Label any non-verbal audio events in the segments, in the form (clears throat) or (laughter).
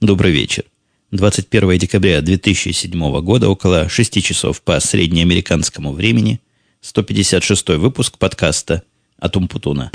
Добрый вечер. 21 декабря 2007 года, около 6 часов по среднеамериканскому времени, 156 выпуск подкаста «Атумпутуна».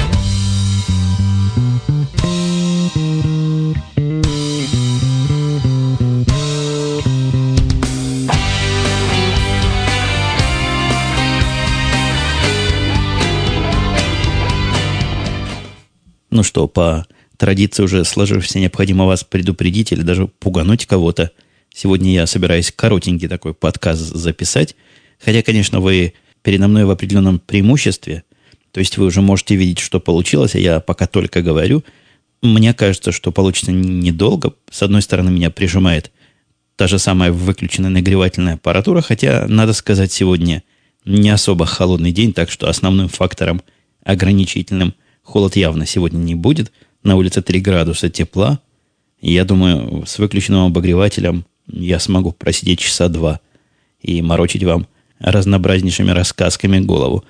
Ну что, по традиции уже сложившейся необходимо вас предупредить или даже пугануть кого-то. Сегодня я собираюсь коротенький такой подкаст записать. Хотя, конечно, вы передо мной в определенном преимуществе. То есть вы уже можете видеть, что получилось, а я пока только говорю. Мне кажется, что получится недолго. С одной стороны, меня прижимает та же самая выключенная нагревательная аппаратура, хотя, надо сказать, сегодня не особо холодный день, так что основным фактором ограничительным – Холод явно сегодня не будет. На улице 3 градуса тепла. я думаю, с выключенным обогревателем я смогу просидеть часа два и морочить вам разнообразнейшими рассказками голову.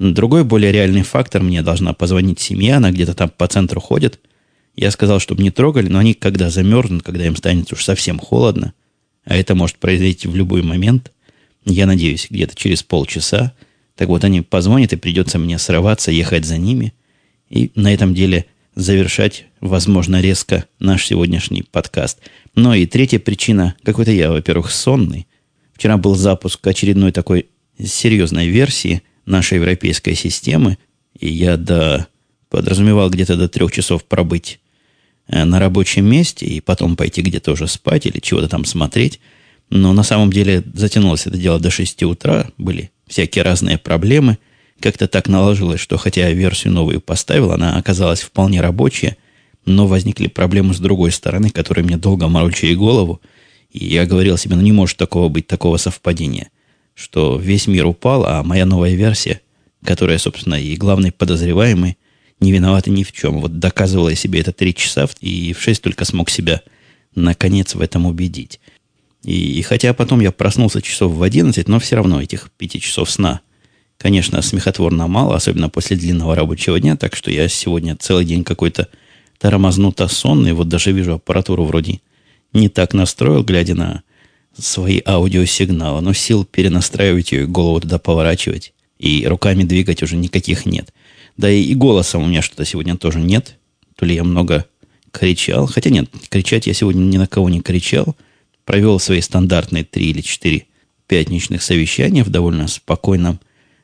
Другой, более реальный фактор, мне должна позвонить семья, она где-то там по центру ходит. Я сказал, чтобы не трогали, но они, когда замерзнут, когда им станет уж совсем холодно, а это может произойти в любой момент, я надеюсь, где-то через полчаса, так вот они позвонят, и придется мне срываться, ехать за ними – и на этом деле завершать, возможно, резко наш сегодняшний подкаст. Но и третья причина, какой-то я, во-первых, сонный. Вчера был запуск очередной такой серьезной версии нашей европейской системы, и я до, подразумевал где-то до трех часов пробыть э, на рабочем месте и потом пойти где-то уже спать или чего-то там смотреть. Но на самом деле затянулось это дело до 6 утра, были всякие разные проблемы – как-то так наложилось, что хотя я версию новую поставил, она оказалась вполне рабочая, но возникли проблемы с другой стороны, которые мне долго морочили голову. И я говорил себе, ну не может такого быть, такого совпадения, что весь мир упал, а моя новая версия, которая, собственно, и главный подозреваемый, не виновата ни в чем. Вот доказывала я себе это три часа, и в шесть только смог себя, наконец, в этом убедить. И, и хотя потом я проснулся часов в одиннадцать, но все равно этих пяти часов сна – Конечно, смехотворно мало, особенно после длинного рабочего дня, так что я сегодня целый день какой-то тормознуто сонный. Вот даже вижу аппаратуру вроде не так настроил, глядя на свои аудиосигналы, но сил перенастраивать ее, голову туда поворачивать и руками двигать уже никаких нет. Да и, и голосом у меня что-то сегодня тоже нет. То ли я много кричал. Хотя нет, кричать я сегодня ни на кого не кричал. Провел свои стандартные три или четыре пятничных совещания в довольно спокойном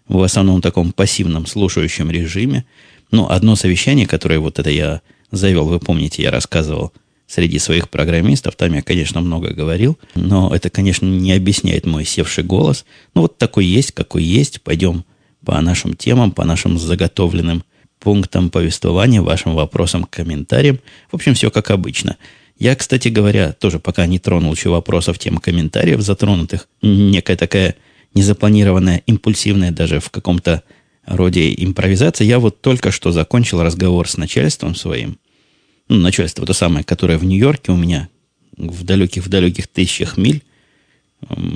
в основном таком пассивном слушающем режиме. Ну, одно совещание, которое вот это я завел, вы помните, я рассказывал среди своих программистов, там я, конечно, много говорил, но это, конечно, не объясняет мой севший голос. Ну, вот такой есть, какой есть. Пойдем по нашим темам, по нашим заготовленным пунктам повествования, вашим вопросам, комментариям. В общем, все как обычно. Я, кстати говоря, тоже пока не тронул еще вопросов, тем комментариев затронутых. Некая такая незапланированная, импульсивная даже в каком-то роде импровизация. Я вот только что закончил разговор с начальством своим. Ну, начальство то самое, которое в Нью-Йорке у меня в далеких-в далеких тысячах миль.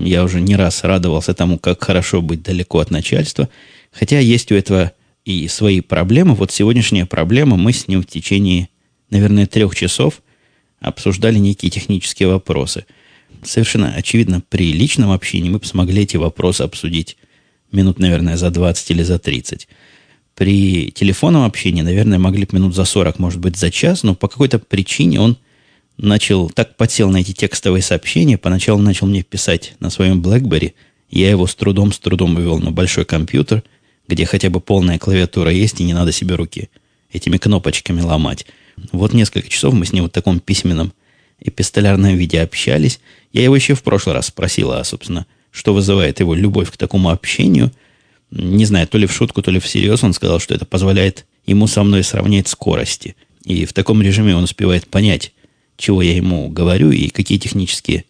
Я уже не раз радовался тому, как хорошо быть далеко от начальства. Хотя есть у этого и свои проблемы. Вот сегодняшняя проблема, мы с ним в течение, наверное, трех часов обсуждали некие технические вопросы – совершенно очевидно, при личном общении мы бы смогли эти вопросы обсудить минут, наверное, за 20 или за 30. При телефонном общении, наверное, могли бы минут за 40, может быть, за час, но по какой-то причине он начал, так подсел на эти текстовые сообщения, поначалу начал мне писать на своем BlackBerry, я его с трудом, с трудом вывел на большой компьютер, где хотя бы полная клавиатура есть, и не надо себе руки этими кнопочками ломать. Вот несколько часов мы с ним в таком письменном эпистолярном виде общались. Я его еще в прошлый раз спросила, а, собственно, что вызывает его любовь к такому общению. Не знаю, то ли в шутку, то ли всерьез он сказал, что это позволяет ему со мной сравнять скорости. И в таком режиме он успевает понять, чего я ему говорю и какие технические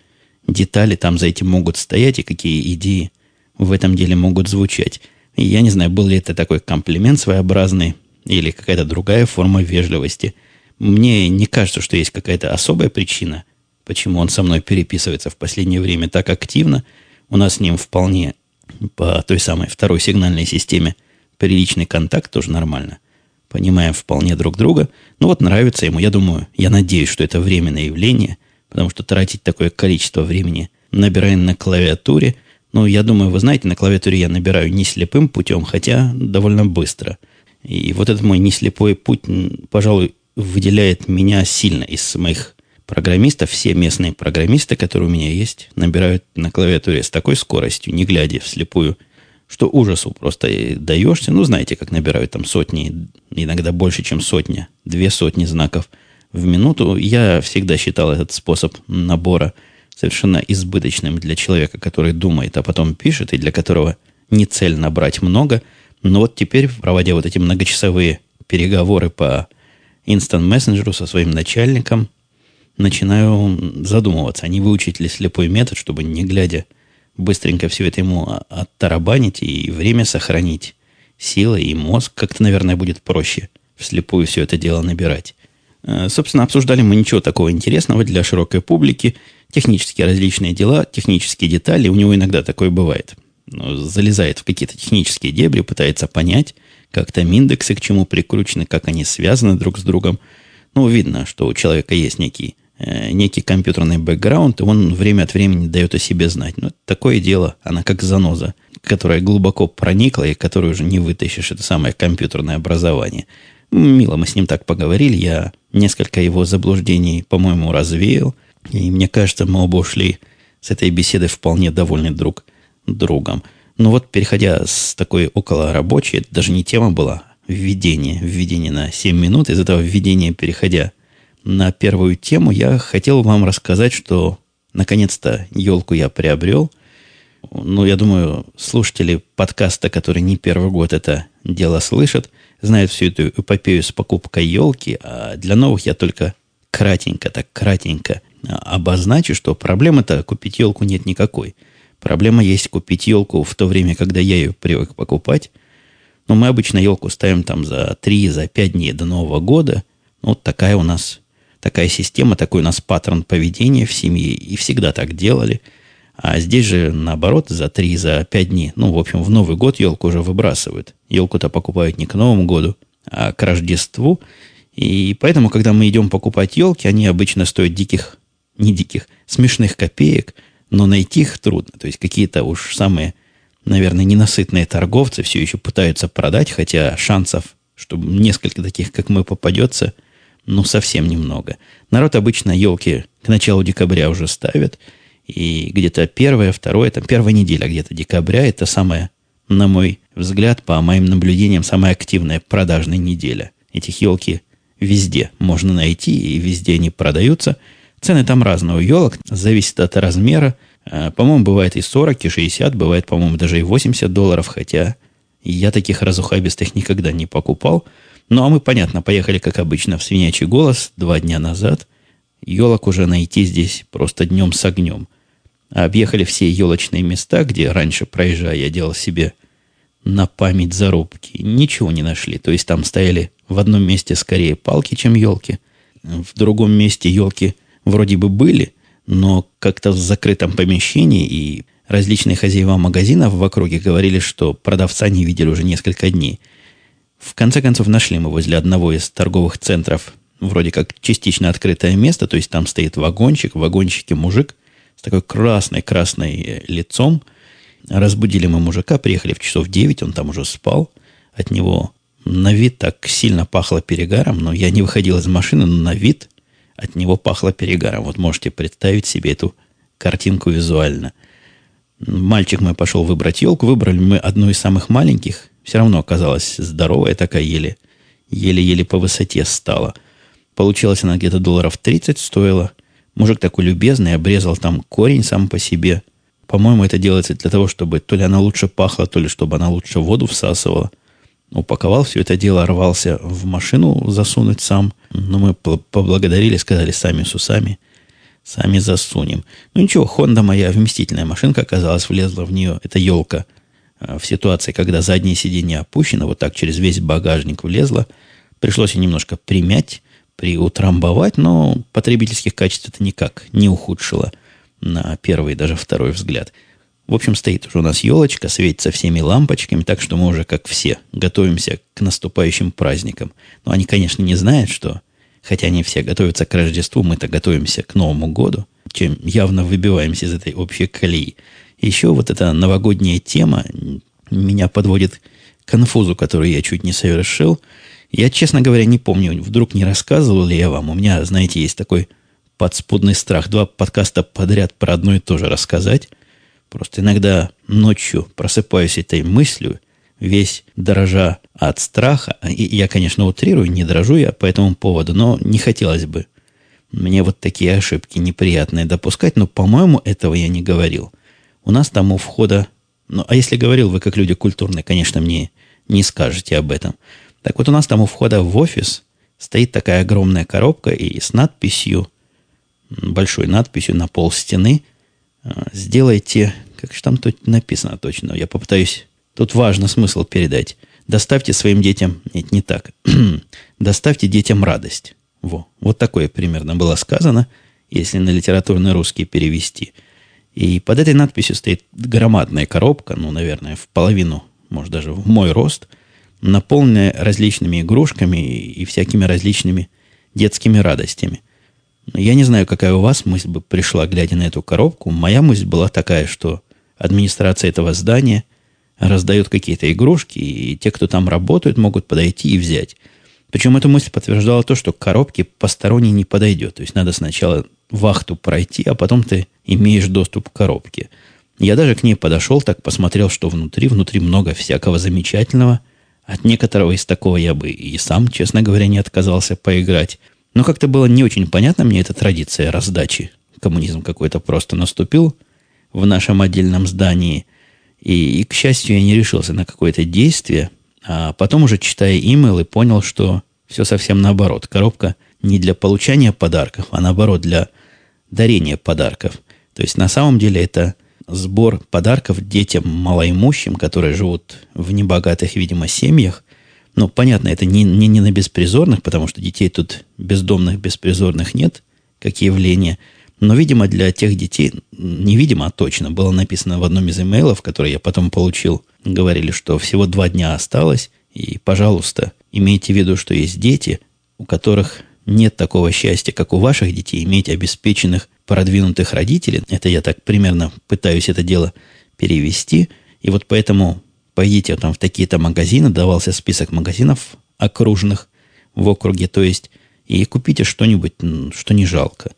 детали там за этим могут стоять и какие идеи в этом деле могут звучать. И я не знаю, был ли это такой комплимент своеобразный или какая-то другая форма вежливости – мне не кажется, что есть какая-то особая причина, почему он со мной переписывается в последнее время так активно. У нас с ним вполне по той самой второй сигнальной системе приличный контакт, тоже нормально. Понимаем вполне друг друга. Ну вот нравится ему, я думаю, я надеюсь, что это временное явление. потому что тратить такое количество времени, набирая на клавиатуре, ну, я думаю, вы знаете, на клавиатуре я набираю не слепым путем, хотя довольно быстро. И вот этот мой неслепой путь, пожалуй, выделяет меня сильно из моих программистов. Все местные программисты, которые у меня есть, набирают на клавиатуре с такой скоростью, не глядя вслепую, что ужасу просто даешься. Ну, знаете, как набирают там сотни, иногда больше, чем сотня, две сотни знаков в минуту. Я всегда считал этот способ набора совершенно избыточным для человека, который думает, а потом пишет, и для которого не цель набрать много. Но вот теперь, проводя вот эти многочасовые переговоры по Instant Messenger со своим начальником, начинаю задумываться, а не выучить ли слепой метод, чтобы не глядя быстренько все это ему оттарабанить и время сохранить. Сила и мозг как-то, наверное, будет проще вслепую все это дело набирать. Э, собственно, обсуждали мы ничего такого интересного для широкой публики. Технические различные дела, технические детали. У него иногда такое бывает. Ну, залезает в какие-то технические дебри, пытается понять, как там индексы к чему прикручены, как они связаны друг с другом. Ну, видно, что у человека есть некий Э, некий компьютерный бэкграунд, и он время от времени дает о себе знать. Но такое дело, она как заноза, которая глубоко проникла и которую уже не вытащишь. Это самое компьютерное образование. Мило, мы с ним так поговорили. Я несколько его заблуждений, по-моему, развеял. И мне кажется, мы оба ушли с этой беседы вполне довольны друг другом. Но вот, переходя с такой около рабочей, это даже не тема была, введение, введение на 7 минут, из этого введения переходя на первую тему, я хотел вам рассказать, что наконец-то елку я приобрел. Ну, я думаю, слушатели подкаста, которые не первый год это дело слышат, знают всю эту эпопею с покупкой елки, а для новых я только кратенько, так кратенько обозначу, что проблемы-то купить елку нет никакой. Проблема есть купить елку в то время, когда я ее привык покупать. Но мы обычно елку ставим там за 3, за 5 дней до Нового года. Вот такая у нас такая система, такой у нас паттерн поведения в семье, и всегда так делали. А здесь же, наоборот, за 3, за 5 дней, ну, в общем, в Новый год елку уже выбрасывают. Елку-то покупают не к Новому году, а к Рождеству. И поэтому, когда мы идем покупать елки, они обычно стоят диких, не диких, смешных копеек, но найти их трудно. То есть какие-то уж самые, наверное, ненасытные торговцы все еще пытаются продать, хотя шансов, чтобы несколько таких, как мы, попадется – ну, совсем немного. Народ обычно елки к началу декабря уже ставит. И где-то первая, вторая, там первая неделя где-то декабря, это самая, на мой взгляд, по моим наблюдениям, самая активная продажная неделя. Этих елки везде можно найти, и везде они продаются. Цены там разные у елок, зависит от размера. А, по-моему, бывает и 40, и 60, бывает, по-моему, даже и 80 долларов, хотя я таких разухабистых никогда не покупал. Ну, а мы, понятно, поехали, как обычно, в свинячий голос два дня назад. Елок уже найти здесь просто днем с огнем. объехали все елочные места, где раньше, проезжая, я делал себе на память зарубки. Ничего не нашли. То есть там стояли в одном месте скорее палки, чем елки. В другом месте елки вроде бы были, но как-то в закрытом помещении и различные хозяева магазинов в округе говорили, что продавца не видели уже несколько дней – в конце концов, нашли мы возле одного из торговых центров вроде как частично открытое место, то есть там стоит вагончик, в вагончике мужик с такой красной-красной э, лицом. Разбудили мы мужика, приехали в часов 9, он там уже спал. От него на вид так сильно пахло перегаром, но я не выходил из машины, но на вид от него пахло перегаром. Вот можете представить себе эту картинку визуально. Мальчик мой пошел выбрать елку. Выбрали мы одну из самых маленьких все равно оказалась здоровая такая, еле, еле-еле по высоте стала. Получилось она где-то долларов 30 стоила. Мужик такой любезный, обрезал там корень сам по себе. По-моему, это делается для того, чтобы то ли она лучше пахла, то ли чтобы она лучше воду всасывала. Упаковал все это дело, рвался в машину засунуть сам. Но мы поблагодарили, сказали, сами с усами, сами засунем. Ну ничего, Хонда моя вместительная машинка оказалась, влезла в нее. Это елка – Э, в ситуации, когда заднее сиденье опущено, вот так через весь багажник влезло, пришлось ее немножко примять, приутрамбовать, но потребительских качеств это никак не ухудшило на первый и даже второй взгляд. В общем, стоит уже у нас елочка, светится всеми лампочками, так что мы уже, как все, готовимся к наступающим праздникам. Но они, конечно, не знают, что хотя они все готовятся к Рождеству, мы-то готовимся к Новому году, чем явно выбиваемся из этой общей колеи. Еще вот эта новогодняя тема меня подводит к конфузу, который я чуть не совершил. Я, честно говоря, не помню, вдруг не рассказывал ли я вам. У меня, знаете, есть такой подспудный страх. Два подкаста подряд про одно и то же рассказать. Просто иногда ночью просыпаюсь этой мыслью, весь дрожа от страха. И я, конечно, утрирую, не дрожу я по этому поводу, но не хотелось бы мне вот такие ошибки неприятные допускать, но, по-моему, этого я не говорил. У нас там у входа... Ну, а если говорил, вы как люди культурные, конечно, мне не скажете об этом. Так вот, у нас там у входа в офис стоит такая огромная коробка и с надписью, большой надписью на пол стены, сделайте, как же там тут написано точно, я попытаюсь, тут важно смысл передать. Доставьте своим детям, нет, не так, (clears throat) доставьте детям радость. Во, вот такое примерно было сказано, если на литературный русский перевести. И под этой надписью стоит громадная коробка, ну, наверное, в половину, может, даже в мой рост, наполненная различными игрушками и всякими различными детскими радостями. Я не знаю, какая у вас мысль бы пришла, глядя на эту коробку. Моя мысль была такая, что администрация этого здания раздает какие-то игрушки, и те, кто там работают, могут подойти и взять. Причем эту мысль подтверждала то, что к коробке посторонний не подойдет. То есть надо сначала вахту пройти, а потом ты имеешь доступ к коробке. Я даже к ней подошел, так посмотрел, что внутри. Внутри много всякого замечательного. От некоторого из такого я бы и сам, честно говоря, не отказался поиграть. Но как-то было не очень понятно мне эта традиция раздачи. Коммунизм какой-то просто наступил в нашем отдельном здании. И, и, к счастью, я не решился на какое-то действие – а потом уже, читая имейлы, понял, что все совсем наоборот. Коробка не для получения подарков, а наоборот для дарения подарков. То есть на самом деле это сбор подарков детям малоимущим, которые живут в небогатых, видимо, семьях. Ну, понятно, это не, не, не на беспризорных, потому что детей тут бездомных, беспризорных нет, как явление – но, видимо, для тех детей, невидимо, а точно, было написано в одном из имейлов, который я потом получил, говорили, что всего два дня осталось, и, пожалуйста, имейте в виду, что есть дети, у которых нет такого счастья, как у ваших детей, иметь обеспеченных, продвинутых родителей. Это я так примерно пытаюсь это дело перевести. И вот поэтому пойдите там в такие-то магазины, давался список магазинов окружных в округе, то есть, и купите что-нибудь, что не жалко.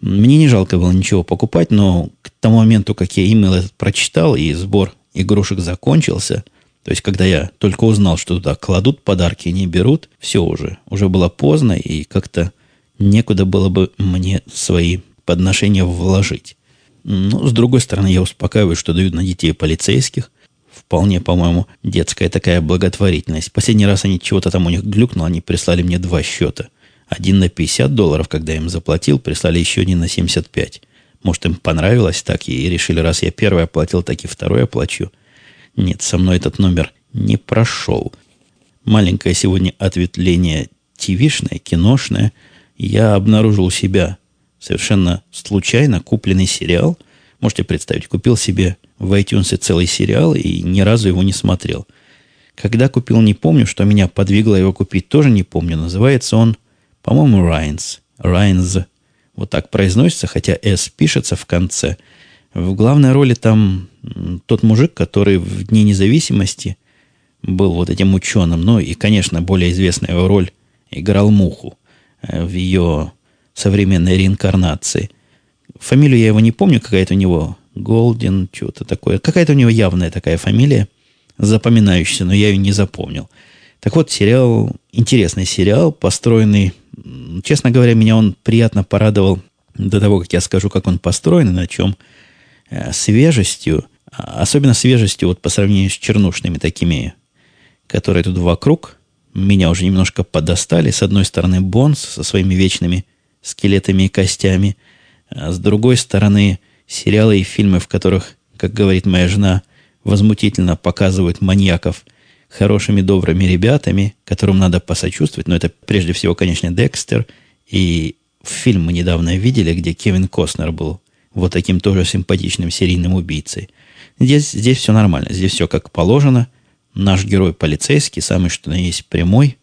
Мне не жалко было ничего покупать, но к тому моменту, как я имейл этот прочитал и сбор игрушек закончился, то есть когда я только узнал, что туда кладут подарки не берут, все уже. Уже было поздно и как-то некуда было бы мне свои подношения вложить. Но, с другой стороны, я успокаиваю, что дают на детей полицейских. Вполне, по-моему, детская такая благотворительность. Последний раз они чего-то там у них глюкнуло, они прислали мне два счета. Один на 50 долларов, когда я им заплатил, прислали еще один на 75. Может, им понравилось так, и решили, раз я первый оплатил, так и второй оплачу. Нет, со мной этот номер не прошел. Маленькое сегодня ответвление ТВшное, киношное. Я обнаружил у себя совершенно случайно купленный сериал. Можете представить, купил себе в iTunes целый сериал и ни разу его не смотрел. Когда купил, не помню, что меня подвигло его купить, тоже не помню. Называется он по-моему, Райнс. Райнс. Вот так произносится, хотя S пишется в конце. В главной роли там тот мужик, который в Дни независимости был вот этим ученым. Ну и, конечно, более известная его роль играл Муху э, в ее современной реинкарнации. Фамилию я его не помню, какая-то у него Голден, что-то такое. Какая-то у него явная такая фамилия, запоминающаяся, но я ее не запомнил. Так вот, сериал, интересный сериал, построенный честно говоря, меня он приятно порадовал до того, как я скажу, как он построен и на чем э, свежестью, а, особенно свежестью вот по сравнению с чернушными такими, которые тут вокруг, меня уже немножко подостали. С одной стороны, Бонс со своими вечными скелетами и костями, а с другой стороны, сериалы и фильмы, в которых, как говорит моя жена, возмутительно показывают маньяков – хорошими, добрыми ребятами, которым надо посочувствовать. Но это прежде всего, конечно, Декстер. И фильм мы недавно видели, где Кевин Костнер был вот таким тоже симпатичным серийным убийцей. Здесь, здесь все нормально. Здесь все как положено. Наш герой полицейский, самый что на есть прямой.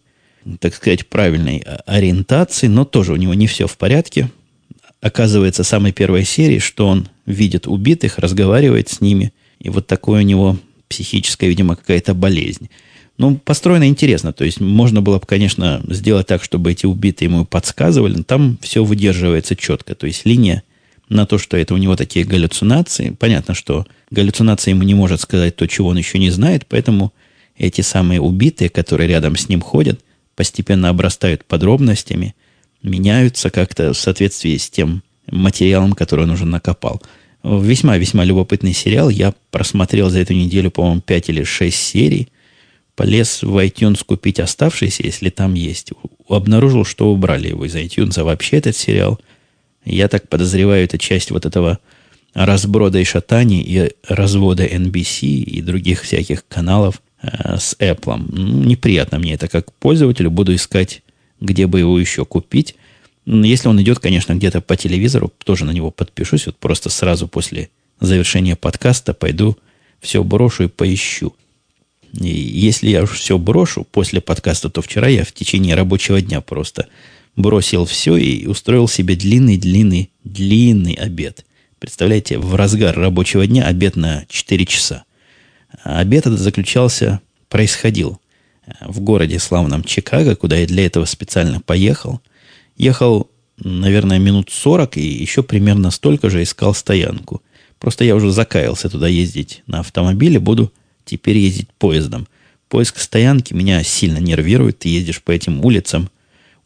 так сказать, правильной ориентации, но тоже у него не все в порядке. Оказывается, самой первой серии, что он видит убитых, разговаривает с ними, и вот такое у него психическая, видимо, какая-то болезнь. Ну, построено интересно. То есть можно было бы, конечно, сделать так, чтобы эти убитые ему подсказывали, но там все выдерживается четко. То есть линия на то, что это у него такие галлюцинации. Понятно, что галлюцинация ему не может сказать то, чего он еще не знает, поэтому эти самые убитые, которые рядом с ним ходят, постепенно обрастают подробностями, меняются как-то в соответствии с тем материалом, который он уже накопал. Весьма-весьма любопытный сериал. Я просмотрел за эту неделю, по-моему, 5 или 6 серий. Полез в iTunes купить оставшиеся, если там есть. Обнаружил, что убрали его из iTunes. А вообще этот сериал, я так подозреваю, это часть вот этого разброда и шатаний и развода NBC и других всяких каналов э, с Apple. Ну, неприятно мне это как пользователю. Буду искать, где бы его еще купить. Если он идет, конечно, где-то по телевизору, тоже на него подпишусь. Вот просто сразу после завершения подкаста пойду все брошу и поищу. И если я все брошу после подкаста, то вчера я в течение рабочего дня просто бросил все и устроил себе длинный-длинный, длинный обед. Представляете, в разгар рабочего дня обед на 4 часа. Обед этот заключался, происходил в городе славном Чикаго, куда я для этого специально поехал – Ехал, наверное, минут 40 и еще примерно столько же искал стоянку. Просто я уже закаялся туда ездить на автомобиле, буду теперь ездить поездом. Поиск стоянки меня сильно нервирует. Ты ездишь по этим улицам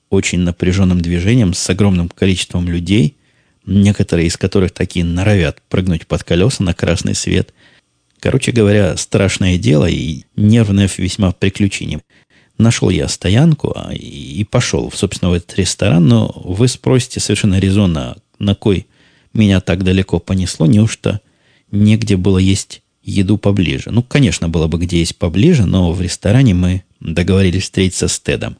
очень напряженным движением с огромным количеством людей, некоторые из которых такие норовят прыгнуть под колеса на красный свет. Короче говоря, страшное дело и нервное весьма приключение. Нашел я стоянку а, и пошел, собственно, в этот ресторан. Но вы спросите совершенно резонно, на кой меня так далеко понесло. Неужто негде было есть еду поближе? Ну, конечно, было бы где есть поближе, но в ресторане мы договорились встретиться с Тедом.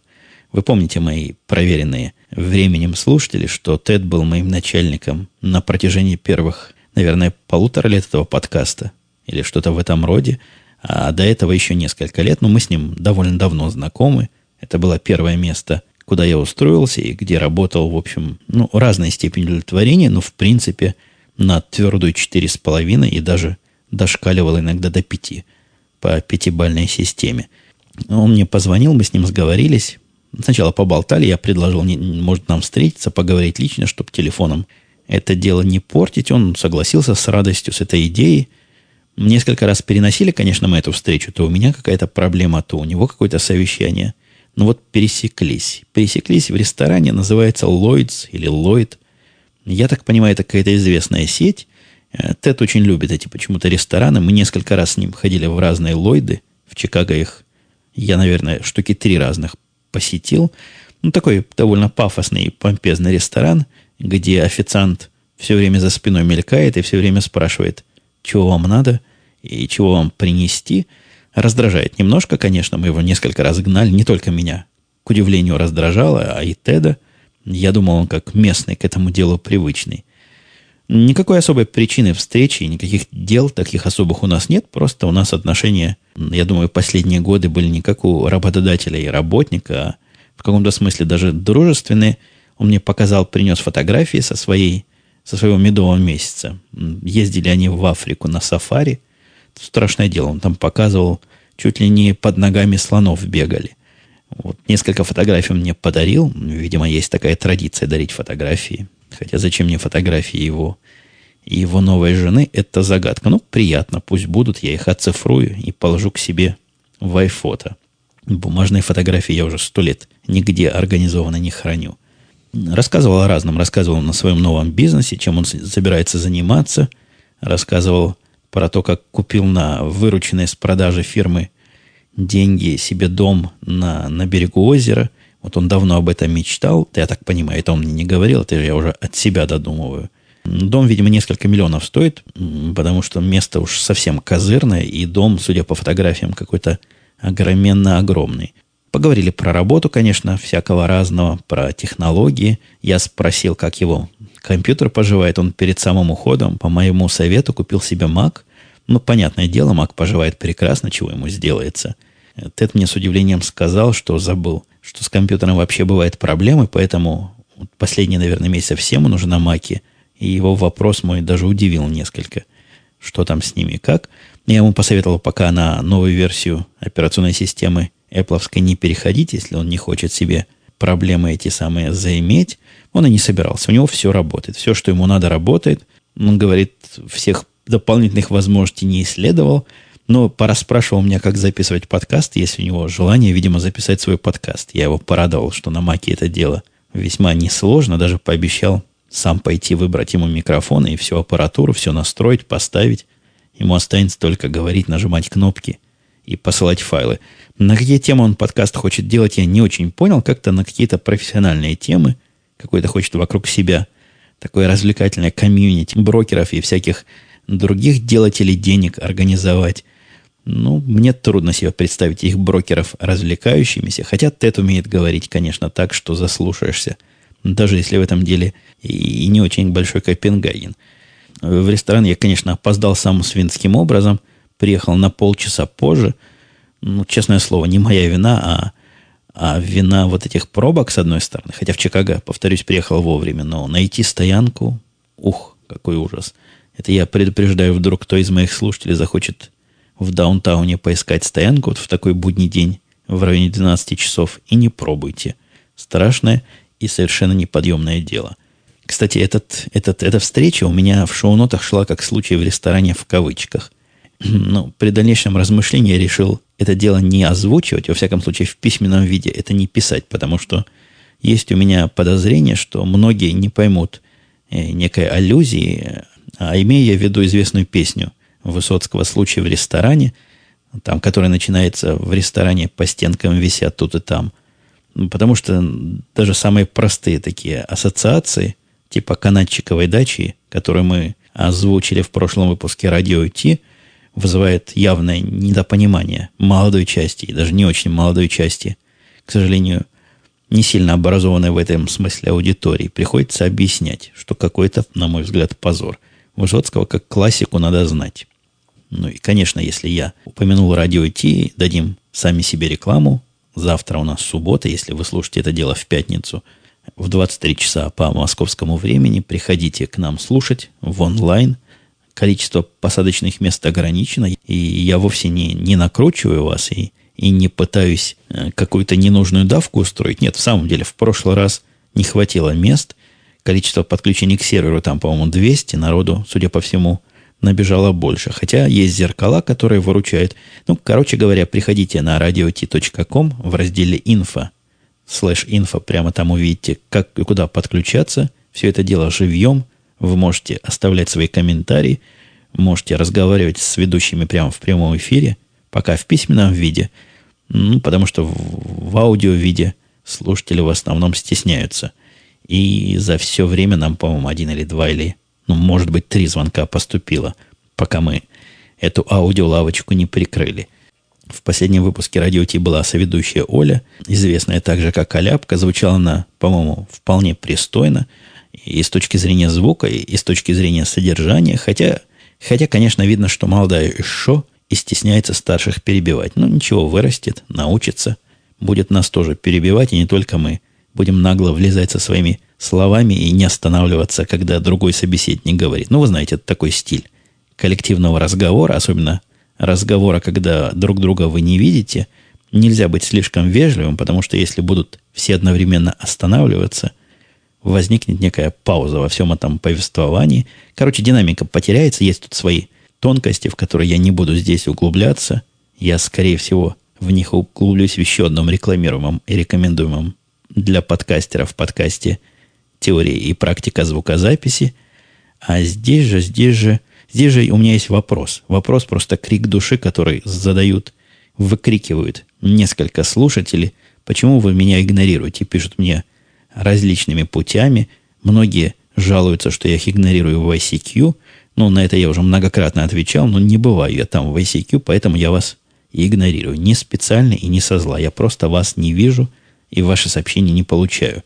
Вы помните мои проверенные временем слушатели, что Тед был моим начальником на протяжении первых, наверное, полутора лет этого подкаста или что-то в этом роде. А до этого еще несколько лет, но мы с ним довольно давно знакомы. Это было первое место, куда я устроился и где работал, в общем, ну, разной степени удовлетворения, но, в принципе, на твердую четыре с половиной и даже дошкаливал иногда до пяти по пятибальной системе. Он мне позвонил, мы с ним сговорились. Сначала поболтали, я предложил, может, нам встретиться, поговорить лично, чтобы телефоном это дело не портить. Он согласился с радостью с этой идеей. Несколько раз переносили, конечно, мы эту встречу. То у меня какая-то проблема, то у него какое-то совещание. Но вот пересеклись. Пересеклись в ресторане, называется Lloyd's или Lloyd. Я так понимаю, это какая-то известная сеть. Э, Тед очень любит эти почему-то рестораны. Мы несколько раз с ним ходили в разные Ллойды. В Чикаго их, я, наверное, штуки три разных посетил. Ну, такой довольно пафосный и помпезный ресторан, где официант все время за спиной мелькает и все время спрашивает, чего вам надо и чего вам принести, раздражает немножко, конечно, мы его несколько раз гнали, не только меня, к удивлению, раздражало, а и Теда. Я думал, он как местный к этому делу привычный. Никакой особой причины встречи, никаких дел таких особых у нас нет, просто у нас отношения, я думаю, последние годы были не как у работодателя и работника, а в каком-то смысле даже дружественные. Он мне показал, принес фотографии со своей со своего медового месяца. Ездили они в Африку на сафари. Страшное дело, он там показывал, чуть ли не под ногами слонов бегали. Вот несколько фотографий он мне подарил. Видимо, есть такая традиция дарить фотографии. Хотя зачем мне фотографии его и его новой жены, это загадка. Ну, приятно, пусть будут, я их оцифрую и положу к себе в iPhoto. Бумажные фотографии я уже сто лет нигде организованно не храню. Рассказывал о разном. Рассказывал на своем новом бизнесе, чем он собирается заниматься. Рассказывал про то, как купил на вырученные с продажи фирмы деньги себе дом на, на берегу озера. Вот он давно об этом мечтал. Я так понимаю, это он мне не говорил, это я уже от себя додумываю. Дом, видимо, несколько миллионов стоит, потому что место уж совсем козырное, и дом, судя по фотографиям, какой-то огроменно огромный. Поговорили про работу, конечно, всякого разного, про технологии. Я спросил, как его компьютер поживает. Он перед самым уходом, по моему совету, купил себе Mac. Ну, понятное дело, Mac поживает прекрасно, чего ему сделается. Тед мне с удивлением сказал, что забыл, что с компьютером вообще бывают проблемы, поэтому последние, наверное, месяца всем он на Маке, и его вопрос мой даже удивил несколько, что там с ними и как. Я ему посоветовал пока на новую версию операционной системы Apple не переходить, если он не хочет себе проблемы эти самые заиметь. Он и не собирался. У него все работает. Все, что ему надо, работает. Он говорит, всех дополнительных возможностей не исследовал, но пораспрашивал меня, как записывать подкаст, если у него желание, видимо, записать свой подкаст. Я его порадовал, что на Маке это дело весьма несложно, даже пообещал сам пойти выбрать ему микрофон и всю аппаратуру, все настроить, поставить. Ему останется только говорить, нажимать кнопки и посылать файлы. На какие темы он подкаст хочет делать, я не очень понял. Как-то на какие-то профессиональные темы. Какой-то хочет вокруг себя такое развлекательное комьюнити брокеров и всяких других делателей денег организовать. Ну, мне трудно себе представить их брокеров развлекающимися. Хотя Тед умеет говорить, конечно, так, что заслушаешься. Даже если в этом деле и не очень большой Копенгаген. В ресторан я, конечно, опоздал самым свинским образом. Приехал на полчаса позже. Ну, честное слово, не моя вина, а, а вина вот этих пробок, с одной стороны. Хотя в Чикаго, повторюсь, приехал вовремя. Но найти стоянку, ух, какой ужас. Это я предупреждаю, вдруг кто из моих слушателей захочет в даунтауне поискать стоянку вот в такой будний день в районе 12 часов и не пробуйте. Страшное и совершенно неподъемное дело – кстати, этот, этот, эта встреча у меня в шоу-нотах шла как случай в ресторане в кавычках. (clears throat) Но при дальнейшем размышлении я решил это дело не озвучивать, во всяком случае в письменном виде это не писать, потому что есть у меня подозрение, что многие не поймут э, некой аллюзии, а имея в виду известную песню Высоцкого «Случай в ресторане», там, которая начинается в ресторане по стенкам висят тут и там. Потому что даже самые простые такие ассоциации – типа канатчиковой дачи, которую мы озвучили в прошлом выпуске радио Ти, вызывает явное недопонимание молодой части, и даже не очень молодой части, к сожалению, не сильно образованной в этом смысле аудитории. Приходится объяснять, что какой-то, на мой взгляд, позор. Высоцкого как классику надо знать. Ну и, конечно, если я упомянул радио Ти, дадим сами себе рекламу. Завтра у нас суббота, если вы слушаете это дело в пятницу – в 23 часа по московскому времени. Приходите к нам слушать в онлайн. Количество посадочных мест ограничено. И я вовсе не, не накручиваю вас и, и не пытаюсь э, какую-то ненужную давку устроить. Нет, в самом деле, в прошлый раз не хватило мест. Количество подключений к серверу там, по-моему, 200. Народу, судя по всему, набежало больше. Хотя есть зеркала, которые выручают. Ну, короче говоря, приходите на radiot.com в разделе «Инфо» слэш инфо, прямо там увидите, как и куда подключаться. Все это дело живьем. Вы можете оставлять свои комментарии, можете разговаривать с ведущими прямо в прямом эфире, пока в письменном виде, ну, потому что в, в аудио виде слушатели в основном стесняются. И за все время нам, по-моему, один или два или, ну, может быть, три звонка поступило, пока мы эту аудиолавочку не прикрыли – в последнем выпуске радио Ти была соведущая Оля, известная также как Аляпка. Звучала она, по-моему, вполне пристойно и с точки зрения звука, и с точки зрения содержания. Хотя, хотя конечно, видно, что молодая еще и стесняется старших перебивать. Но ничего, вырастет, научится, будет нас тоже перебивать, и не только мы. Будем нагло влезать со своими словами и не останавливаться, когда другой собеседник говорит. Ну, вы знаете, это такой стиль коллективного разговора, особенно разговора, когда друг друга вы не видите, нельзя быть слишком вежливым, потому что если будут все одновременно останавливаться, возникнет некая пауза во всем этом повествовании. Короче, динамика потеряется, есть тут свои тонкости, в которые я не буду здесь углубляться. Я, скорее всего, в них углублюсь в еще одном рекламируемом и рекомендуемом для подкастеров подкасте «Теория и практика звукозаписи». А здесь же, здесь же Здесь же у меня есть вопрос. Вопрос просто крик души, который задают, выкрикивают несколько слушателей. Почему вы меня игнорируете? Пишут мне различными путями. Многие жалуются, что я их игнорирую в ICQ. Ну, на это я уже многократно отвечал, но не бываю я там в ICQ, поэтому я вас игнорирую. Не специально и не со зла. Я просто вас не вижу и ваши сообщения не получаю.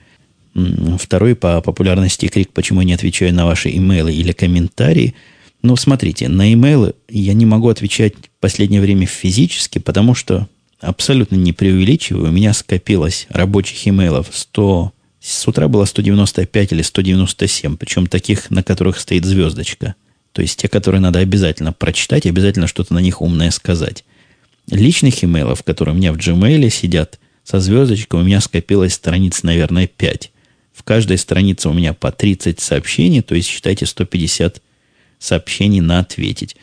Второй по популярности крик, почему я не отвечаю на ваши имейлы или комментарии – ну, смотрите, на имейлы я не могу отвечать в последнее время физически, потому что абсолютно не преувеличиваю, у меня скопилось рабочих имейлов 100... С утра было 195 или 197, причем таких, на которых стоит звездочка. То есть те, которые надо обязательно прочитать, обязательно что-то на них умное сказать. Личных имейлов, которые у меня в Gmail сидят со звездочкой, у меня скопилось страниц, наверное, 5. В каждой странице у меня по 30 сообщений, то есть считайте 150 сообщений на ответить.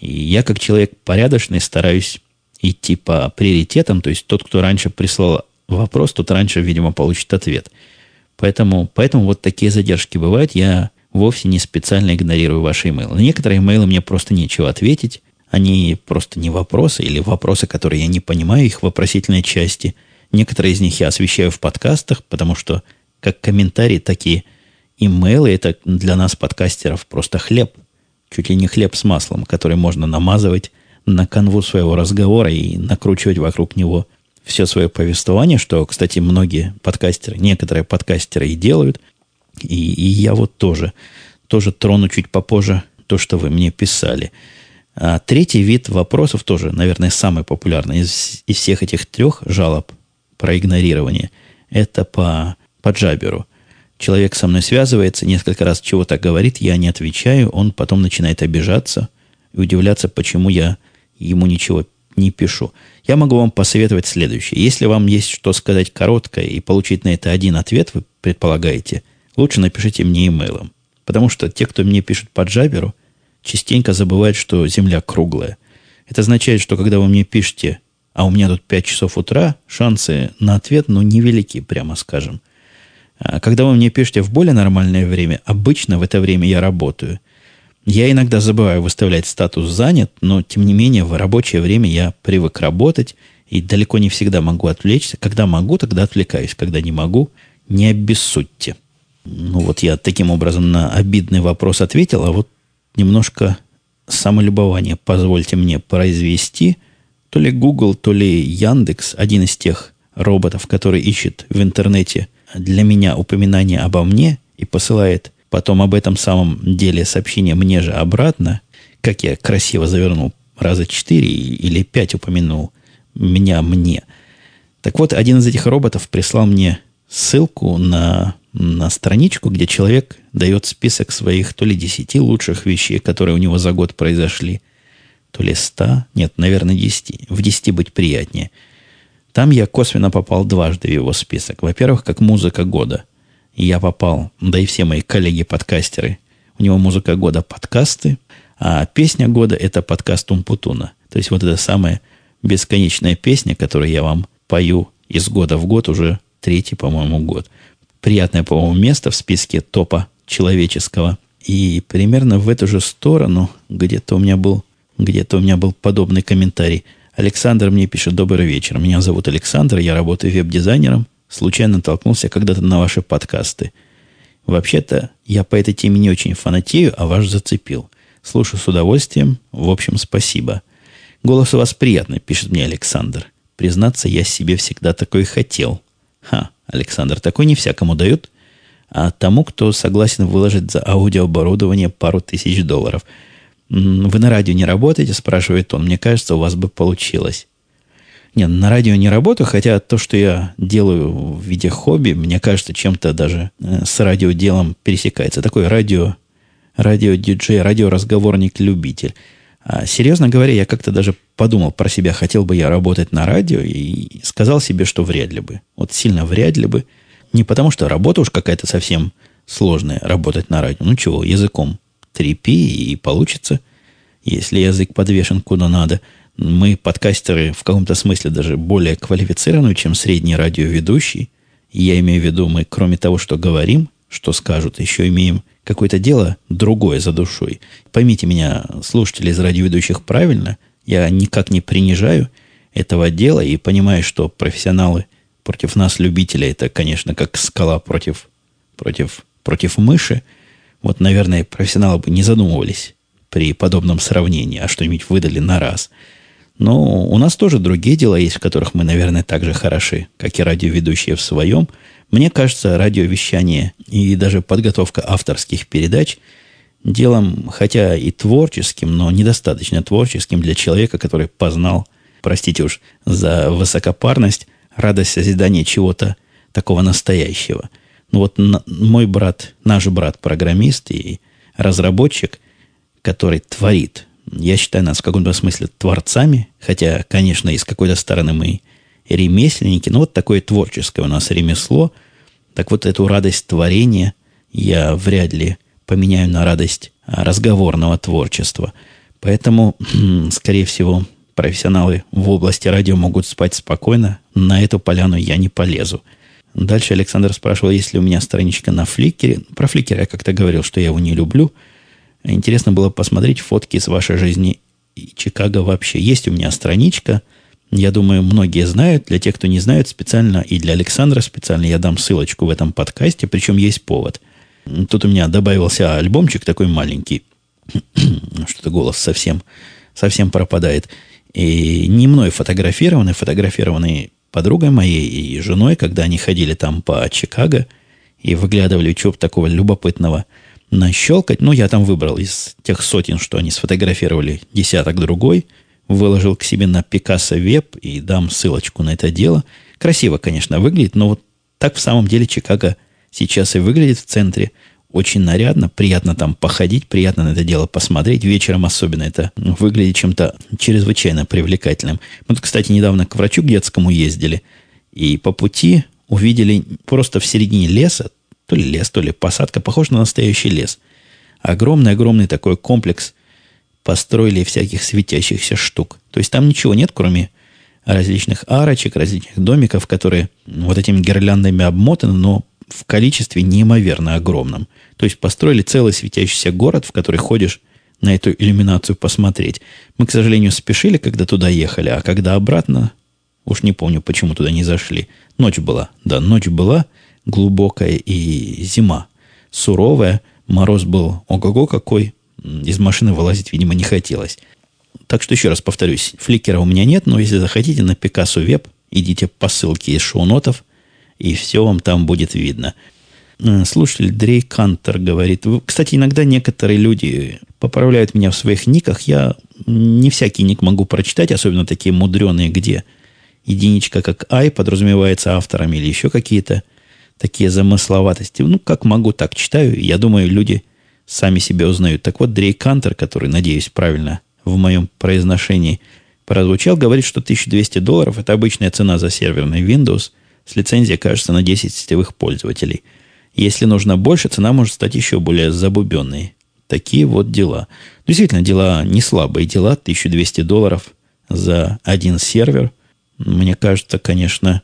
И я, как человек порядочный, стараюсь идти по приоритетам, то есть тот, кто раньше прислал вопрос, тот раньше, видимо, получит ответ. Поэтому, поэтому вот такие задержки бывают. Я вовсе не специально игнорирую ваши имейлы. На некоторые имейлы мне просто нечего ответить. Они просто не вопросы или вопросы, которые я не понимаю, их вопросительной части. Некоторые из них я освещаю в подкастах, потому что как комментарии, такие имейлы это для нас, подкастеров, просто хлеб. Чуть ли не хлеб с маслом, который можно намазывать на канву своего разговора и накручивать вокруг него все свое повествование, что, кстати, многие подкастеры, некоторые подкастеры и делают. И, и я вот тоже, тоже трону чуть попозже то, что вы мне писали. А третий вид вопросов тоже, наверное, самый популярный из, из всех этих трех жалоб про игнорирование. Это по, по джаберу. Человек со мной связывается, несколько раз чего-то говорит, я не отвечаю, он потом начинает обижаться и удивляться, почему я ему ничего не пишу. Я могу вам посоветовать следующее. Если вам есть что сказать короткое и получить на это один ответ, вы предполагаете, лучше напишите мне имейлом. Потому что те, кто мне пишет по джаберу, частенько забывают, что Земля круглая. Это означает, что когда вы мне пишете, а у меня тут 5 часов утра, шансы на ответ, ну, невелики, прямо скажем. А когда вы мне пишете в более нормальное время, обычно в это время я работаю. Я иногда забываю выставлять статус «занят», но, тем не менее, в рабочее время я привык работать и далеко не всегда могу отвлечься. Когда могу, тогда отвлекаюсь. Когда не могу, не обессудьте. Ну вот я таким образом на обидный вопрос ответил, а вот немножко самолюбование позвольте мне произвести. То ли Google, то ли Яндекс, один из тех роботов, который ищет в интернете для меня упоминание обо мне и посылает потом об этом самом деле сообщение мне же обратно, как я красиво завернул, раза четыре или пять упомянул меня мне. Так вот, один из этих роботов прислал мне ссылку на, на страничку, где человек дает список своих то ли десяти лучших вещей, которые у него за год произошли, то ли ста, нет, наверное, десяти. В десяти быть приятнее. Там я косвенно попал дважды в его список. Во-первых, как музыка года – я попал, да и все мои коллеги-подкастеры. У него музыка года подкасты, а песня года это подкаст Умпутуна. То есть вот эта самая бесконечная песня, которую я вам пою из года в год, уже третий, по-моему, год. Приятное, по-моему, место в списке топа человеческого. И примерно в эту же сторону где-то у меня был, где-то у меня был подобный комментарий. Александр мне пишет, добрый вечер. Меня зовут Александр, я работаю веб-дизайнером случайно натолкнулся когда-то на ваши подкасты. Вообще-то, я по этой теме не очень фанатею, а ваш зацепил. Слушаю с удовольствием. В общем, спасибо. Голос у вас приятный, пишет мне Александр. Признаться, я себе всегда такой хотел. Ха, Александр, такой не всякому дают, а тому, кто согласен выложить за аудиооборудование пару тысяч долларов. Вы на радио не работаете, спрашивает он. Мне кажется, у вас бы получилось. Нет, на радио не работаю, хотя то, что я делаю в виде хобби, мне кажется, чем-то даже э, с радиоделом пересекается. Такой радио, радио-диджей, радиоразговорник-любитель. А, серьезно говоря, я как-то даже подумал про себя, хотел бы я работать на радио, и сказал себе, что вряд ли бы. Вот сильно вряд ли бы. Не потому, что работа уж какая-то совсем сложная, работать на радио. Ну чего, языком трепи и получится, если язык подвешен куда надо – мы, подкастеры, в каком-то смысле даже более квалифицированные, чем средний радиоведущий. Я имею в виду, мы, кроме того, что говорим, что скажут, еще имеем какое-то дело другое за душой. Поймите меня, слушатели из радиоведущих, правильно. Я никак не принижаю этого дела и понимаю, что профессионалы против нас, любителей, это, конечно, как скала против, против, против мыши. Вот, наверное, профессионалы бы не задумывались при подобном сравнении, а что-нибудь выдали на раз – но у нас тоже другие дела есть, в которых мы, наверное, так же хороши, как и радиоведущие в своем. Мне кажется, радиовещание и даже подготовка авторских передач делом, хотя и творческим, но недостаточно творческим для человека, который познал, простите уж за высокопарность, радость созидания чего-то такого настоящего. Ну вот мой брат, наш брат-программист и разработчик, который творит, я считаю нас в каком-то смысле творцами, хотя, конечно, из какой-то стороны мы ремесленники, но вот такое творческое у нас ремесло. Так вот эту радость творения я вряд ли поменяю на радость разговорного творчества. Поэтому, (clears throat) скорее всего, профессионалы в области радио могут спать спокойно. На эту поляну я не полезу. Дальше Александр спрашивал, есть ли у меня страничка на Фликере. Про Фликер я как-то говорил, что я его не люблю. Интересно было посмотреть фотки с вашей жизни и Чикаго вообще. Есть у меня страничка. Я думаю, многие знают. Для тех, кто не знает, специально и для Александра специально я дам ссылочку в этом подкасте. Причем есть повод. Тут у меня добавился альбомчик такой маленький. (clears throat) Что-то голос совсем, совсем пропадает. И не мной фотографированный, фотографированный подругой моей и женой, когда они ходили там по Чикаго и выглядывали, что такого любопытного нащелкать. Ну, я там выбрал из тех сотен, что они сфотографировали, десяток другой, выложил к себе на Пикассо Веб и дам ссылочку на это дело. Красиво, конечно, выглядит, но вот так в самом деле Чикаго сейчас и выглядит в центре. Очень нарядно, приятно там походить, приятно на это дело посмотреть. Вечером особенно это выглядит чем-то чрезвычайно привлекательным. Мы тут, кстати, недавно к врачу к детскому ездили. И по пути увидели просто в середине леса, то ли лес, то ли посадка, похож на настоящий лес. Огромный-огромный такой комплекс построили всяких светящихся штук. То есть там ничего нет, кроме различных арочек, различных домиков, которые вот этими гирляндами обмотаны, но в количестве неимоверно огромном. То есть построили целый светящийся город, в который ходишь на эту иллюминацию посмотреть. Мы, к сожалению, спешили, когда туда ехали, а когда обратно, уж не помню, почему туда не зашли. Ночь была, да, ночь была глубокая и зима суровая. Мороз был ого-го какой. Из машины вылазить, видимо, не хотелось. Так что еще раз повторюсь, фликера у меня нет, но если захотите на Пикассо Веб, идите по ссылке из шоу-нотов – и все вам там будет видно. Э, слушатель Дрей Кантер говорит, кстати, иногда некоторые люди поправляют меня в своих никах. Я не всякий ник могу прочитать, особенно такие мудреные, где единичка как I подразумевается авторами или еще какие-то такие замысловатости. Ну, как могу, так читаю. Я думаю, люди сами себя узнают. Так вот, Дрей Кантер, который, надеюсь, правильно в моем произношении прозвучал, говорит, что 1200 долларов – это обычная цена за серверный Windows – с лицензией, кажется, на 10 сетевых пользователей. Если нужно больше, цена может стать еще более забубенной. Такие вот дела. Действительно, дела не слабые дела. 1200 долларов за один сервер. Мне кажется, конечно,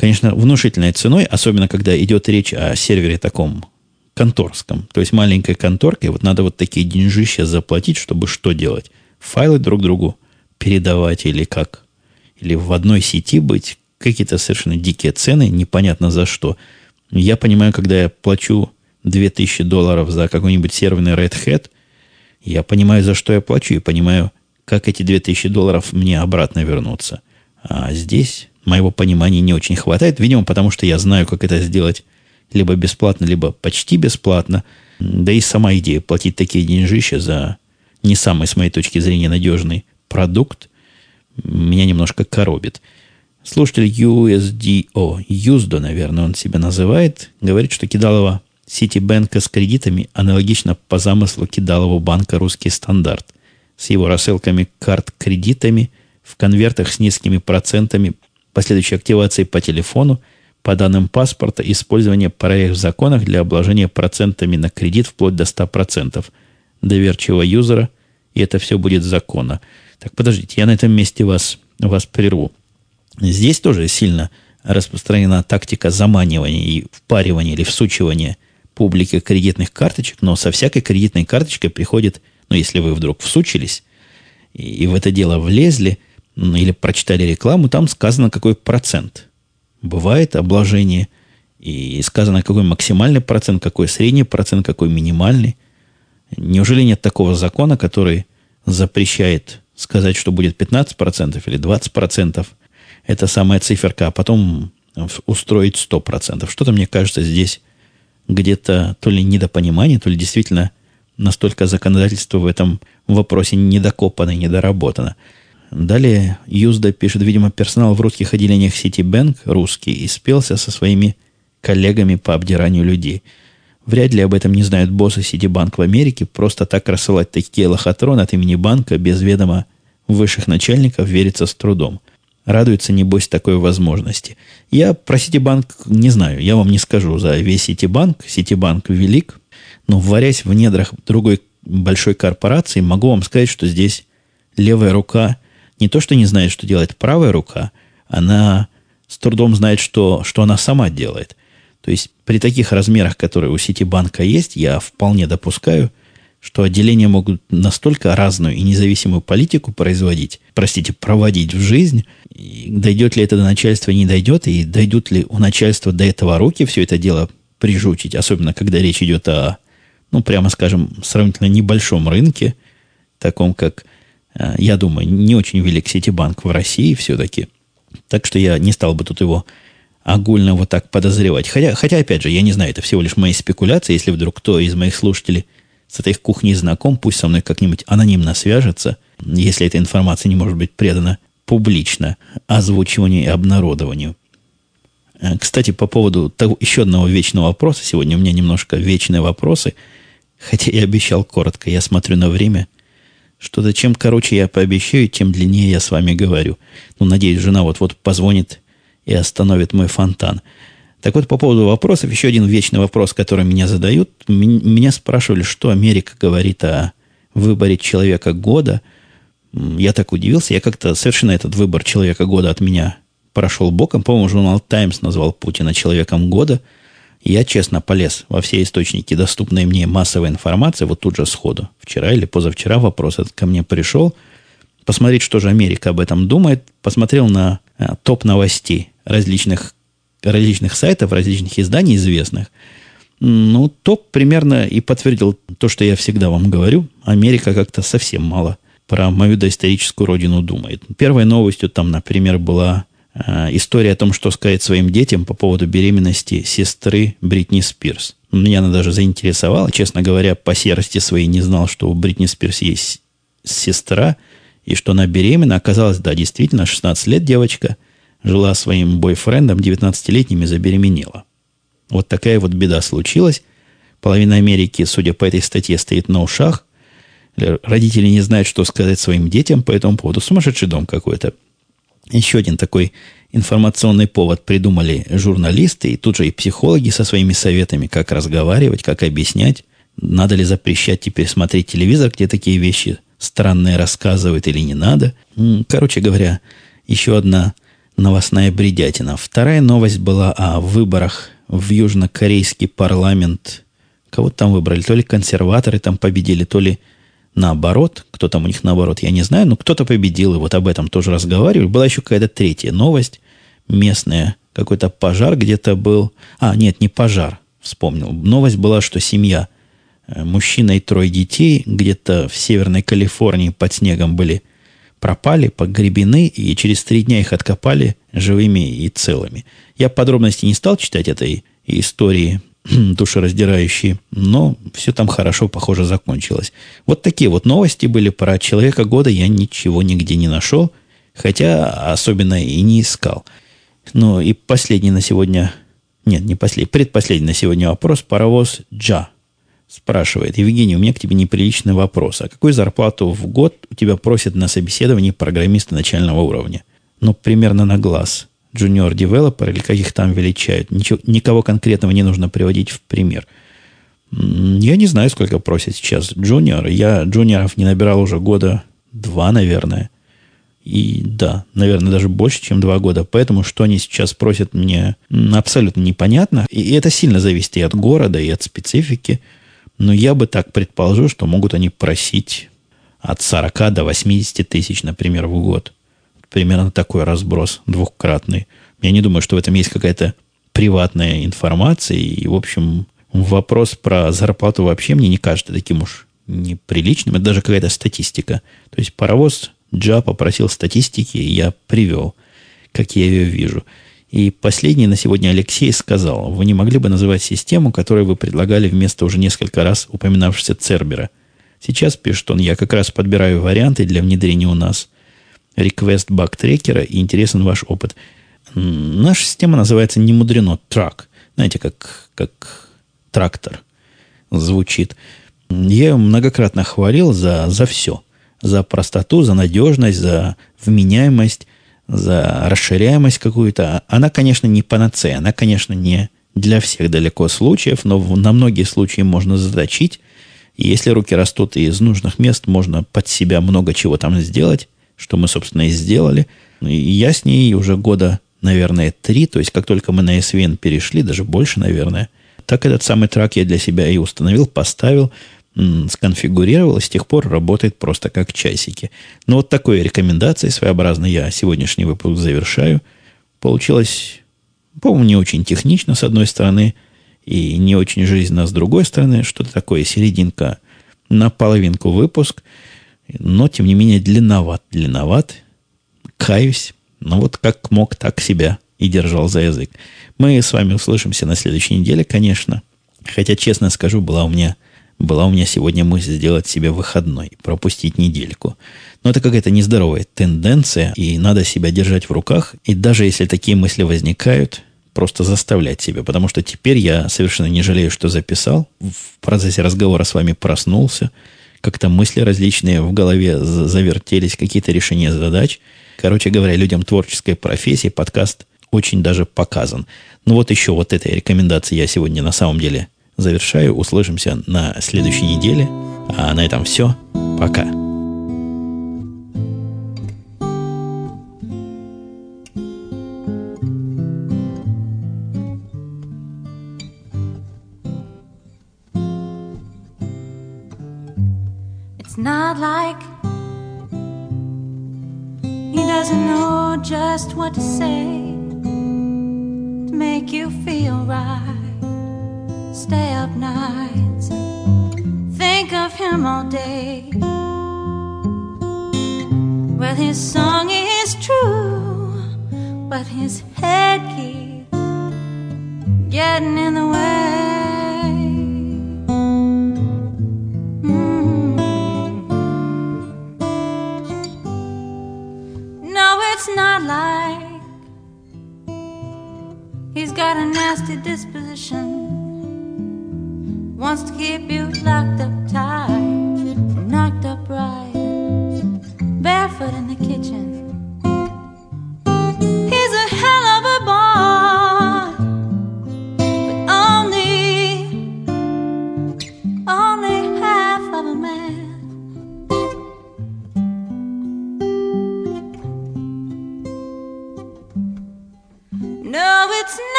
конечно, внушительной ценой, особенно когда идет речь о сервере таком конторском. То есть маленькой конторке вот надо вот такие деньжища заплатить, чтобы что делать? Файлы друг другу передавать или как? Или в одной сети быть? какие-то совершенно дикие цены, непонятно за что. Я понимаю, когда я плачу 2000 долларов за какой-нибудь серверный Red Hat, я понимаю, за что я плачу, и понимаю, как эти 2000 долларов мне обратно вернутся. А здесь моего понимания не очень хватает, видимо, потому что я знаю, как это сделать либо бесплатно, либо почти бесплатно. Да и сама идея платить такие деньжища за не самый, с моей точки зрения, надежный продукт меня немножко коробит. Слушатель USDO, USDO, наверное, он себя называет, говорит, что Кидалова Ситибэнка с кредитами аналогично по замыслу Кидалова банка «Русский стандарт» с его рассылками карт кредитами в конвертах с низкими процентами, последующей активацией по телефону, по данным паспорта, использование проект в законах для обложения процентами на кредит вплоть до 100% доверчивого юзера, и это все будет законно. Так, подождите, я на этом месте вас, вас прерву. Здесь тоже сильно распространена тактика заманивания и впаривания или всучивания публики кредитных карточек, но со всякой кредитной карточкой приходит, ну, если вы вдруг всучились и, и в это дело влезли, или прочитали рекламу, там сказано, какой процент. Бывает обложение, и сказано, какой максимальный процент, какой средний процент, какой минимальный. Неужели нет такого закона, который запрещает сказать, что будет 15% или 20%? эта самая циферка, а потом устроить 100%. Что-то, мне кажется, здесь где-то то ли недопонимание, то ли действительно настолько законодательство в этом вопросе недокопано и недоработано. Далее Юзда пишет, видимо, персонал в русских отделениях Citibank, русский, и спелся со своими коллегами по обдиранию людей. Вряд ли об этом не знают боссы Ситибанк в Америке. Просто так рассылать такие лохотроны от имени банка без ведома высших начальников верится с трудом. Радуется, небось, такой возможности. Я про Ситибанк не знаю. Я вам не скажу за весь Ситибанк. Ситибанк велик. Но варясь в недрах другой большой корпорации, могу вам сказать, что здесь левая рука не то, что не знает, что делает правая рука, она с трудом знает, что, что она сама делает. То есть при таких размерах, которые у Ситибанка есть, я вполне допускаю, что отделения могут настолько разную и независимую политику производить, простите, проводить в жизнь, и дойдет ли это до начальства, не дойдет, и дойдут ли у начальства до этого руки все это дело прижучить, особенно когда речь идет о, ну, прямо скажем, сравнительно небольшом рынке, таком как, я думаю, не очень велик Ситибанк в России все-таки. Так что я не стал бы тут его огульно вот так подозревать. Хотя, хотя, опять же, я не знаю, это всего лишь мои спекуляции. Если вдруг кто из моих слушателей с этой кухней знаком, пусть со мной как-нибудь анонимно свяжется, если эта информация не может быть предана публично озвучиванию и обнародованию. Э, кстати, по поводу того, еще одного вечного вопроса. Сегодня у меня немножко вечные вопросы. Хотя я обещал коротко. Я смотрю на время. Что-то чем короче я пообещаю, тем длиннее я с вами говорю. Ну, надеюсь, жена вот-вот позвонит и остановит мой фонтан. Так вот, по поводу вопросов, еще один вечный вопрос, который меня задают. Меня спрашивали, что Америка говорит о выборе человека года. Я так удивился. Я как-то совершенно этот выбор человека года от меня прошел боком. По-моему, журнал «Таймс» назвал Путина человеком года. Я честно полез во все источники доступной мне массовой информации, вот тут же сходу. Вчера или позавчера вопрос этот ко мне пришел. Посмотреть, что же Америка об этом думает. Посмотрел на а, топ новостей различных различных сайтов, различных изданий известных, ну, топ примерно и подтвердил то, что я всегда вам говорю. Америка как-то совсем мало про мою доисторическую родину думает. Первой новостью там, например, была история о том, что сказать своим детям по поводу беременности сестры Бритни Спирс. Меня она даже заинтересовала. Честно говоря, по серости своей не знал, что у Бритни Спирс есть сестра, и что она беременна. Оказалось, да, действительно, 16 лет девочка – жила своим бойфрендом 19-летним и забеременела. Вот такая вот беда случилась. Половина Америки, судя по этой статье, стоит на ушах. Родители не знают, что сказать своим детям по этому поводу. Сумасшедший дом какой-то. Еще один такой информационный повод придумали журналисты и тут же и психологи со своими советами, как разговаривать, как объяснять. Надо ли запрещать теперь смотреть телевизор, где такие вещи странные рассказывают или не надо. Короче говоря, еще одна новостная бредятина. Вторая новость была о выборах в южнокорейский парламент. Кого там выбрали? То ли консерваторы там победили, то ли наоборот. Кто там у них наоборот, я не знаю. Но кто-то победил, и вот об этом тоже разговаривали. Была еще какая-то третья новость местная. Какой-то пожар где-то был. А, нет, не пожар, вспомнил. Новость была, что семья, э, мужчина и трое детей где-то в Северной Калифорнии под снегом были пропали, погребены, и через три дня их откопали живыми и целыми. Я подробности не стал читать этой истории (clears throat) душераздирающие, но все там хорошо, похоже, закончилось. Вот такие вот новости были про человека года, я ничего нигде не нашел, хотя особенно и не искал. Ну и последний на сегодня, нет, не последний, предпоследний на сегодня вопрос, паровоз Джа – спрашивает, Евгений, у меня к тебе неприличный вопрос. А какую зарплату в год у тебя просят на собеседовании программисты начального уровня? Ну, примерно на глаз. Junior девелопер или каких там величают. Ничего, никого конкретного не нужно приводить в пример. Я не знаю, сколько просят сейчас джуниор. Я джуниоров не набирал уже года два, наверное. И да, наверное, даже больше, чем два года. Поэтому, что они сейчас просят, мне абсолютно непонятно. И это сильно зависит и от города, и от специфики. Но я бы так предположил, что могут они просить от 40 до 80 тысяч, например, в год. Примерно такой разброс двухкратный. Я не думаю, что в этом есть какая-то приватная информация. И, в общем, вопрос про зарплату вообще мне не кажется таким уж неприличным. Это даже какая-то статистика. То есть паровоз Джа попросил статистики, и я привел, как я ее вижу. И последний на сегодня Алексей сказал, вы не могли бы называть систему, которую вы предлагали вместо уже несколько раз упоминавшегося Цербера. Сейчас, пишет он, я как раз подбираю варианты для внедрения у нас. Request баг трекера и интересен ваш опыт. Наша система называется не мудрено трак. Знаете, как, как трактор звучит. Я ее многократно хвалил за, за все. За простоту, за надежность, за вменяемость, за расширяемость какую-то. Она, конечно, не панацея, она, конечно, не для всех далеко случаев, но на многие случаи можно заточить. Если руки растут из нужных мест, можно под себя много чего там сделать, что мы, собственно, и сделали. И я с ней уже года, наверное, три, то есть как только мы на SVN перешли, даже больше, наверное, так этот самый трак я для себя и установил, поставил, сконфигурировал, и с тех пор работает просто как часики. Ну, вот такой рекомендацией своеобразной я сегодняшний выпуск завершаю. Получилось, по-моему, не очень технично, с одной стороны, и не очень жизненно, с другой стороны. Что-то такое, серединка на половинку выпуск, но, тем не менее, длинноват. Длинноват, каюсь, но вот как мог, так себя и держал за язык. Мы с вами услышимся на следующей неделе, конечно. Хотя, честно скажу, была у меня была у меня сегодня мысль сделать себе выходной, пропустить недельку. Но это какая-то нездоровая тенденция, и надо себя держать в руках. И даже если такие мысли возникают, просто заставлять себя. Потому что теперь я совершенно не жалею, что записал. В процессе разговора с вами проснулся. Как-то мысли различные в голове завертелись, какие-то решения задач. Короче говоря, людям творческой профессии подкаст очень даже показан. Ну вот еще вот этой рекомендации я сегодня на самом деле завершаю. Услышимся на следующей неделе. А на этом все. Пока. Not like he doesn't know just what to say to make you feel right stay up nights think of him all day. Well, his song is true, but his head keeps getting in the princípio.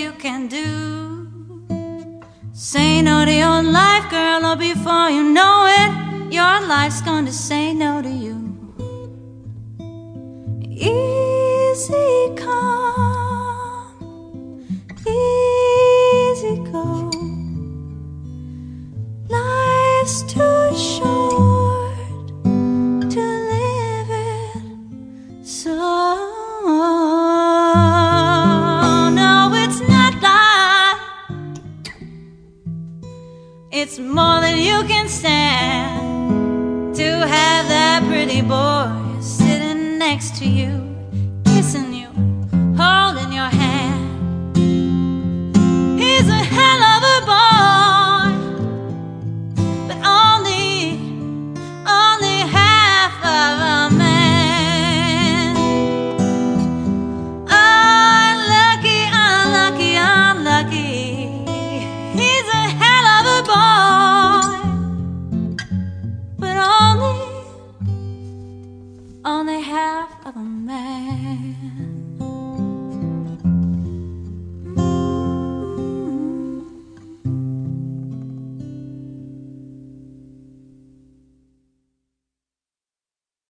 You can do? Say no to your life, girl, or before you know it, your life's to say no to you. Easy come, easy go. Life's too short. It's more than you can stand to have that pretty boy sitting next to you,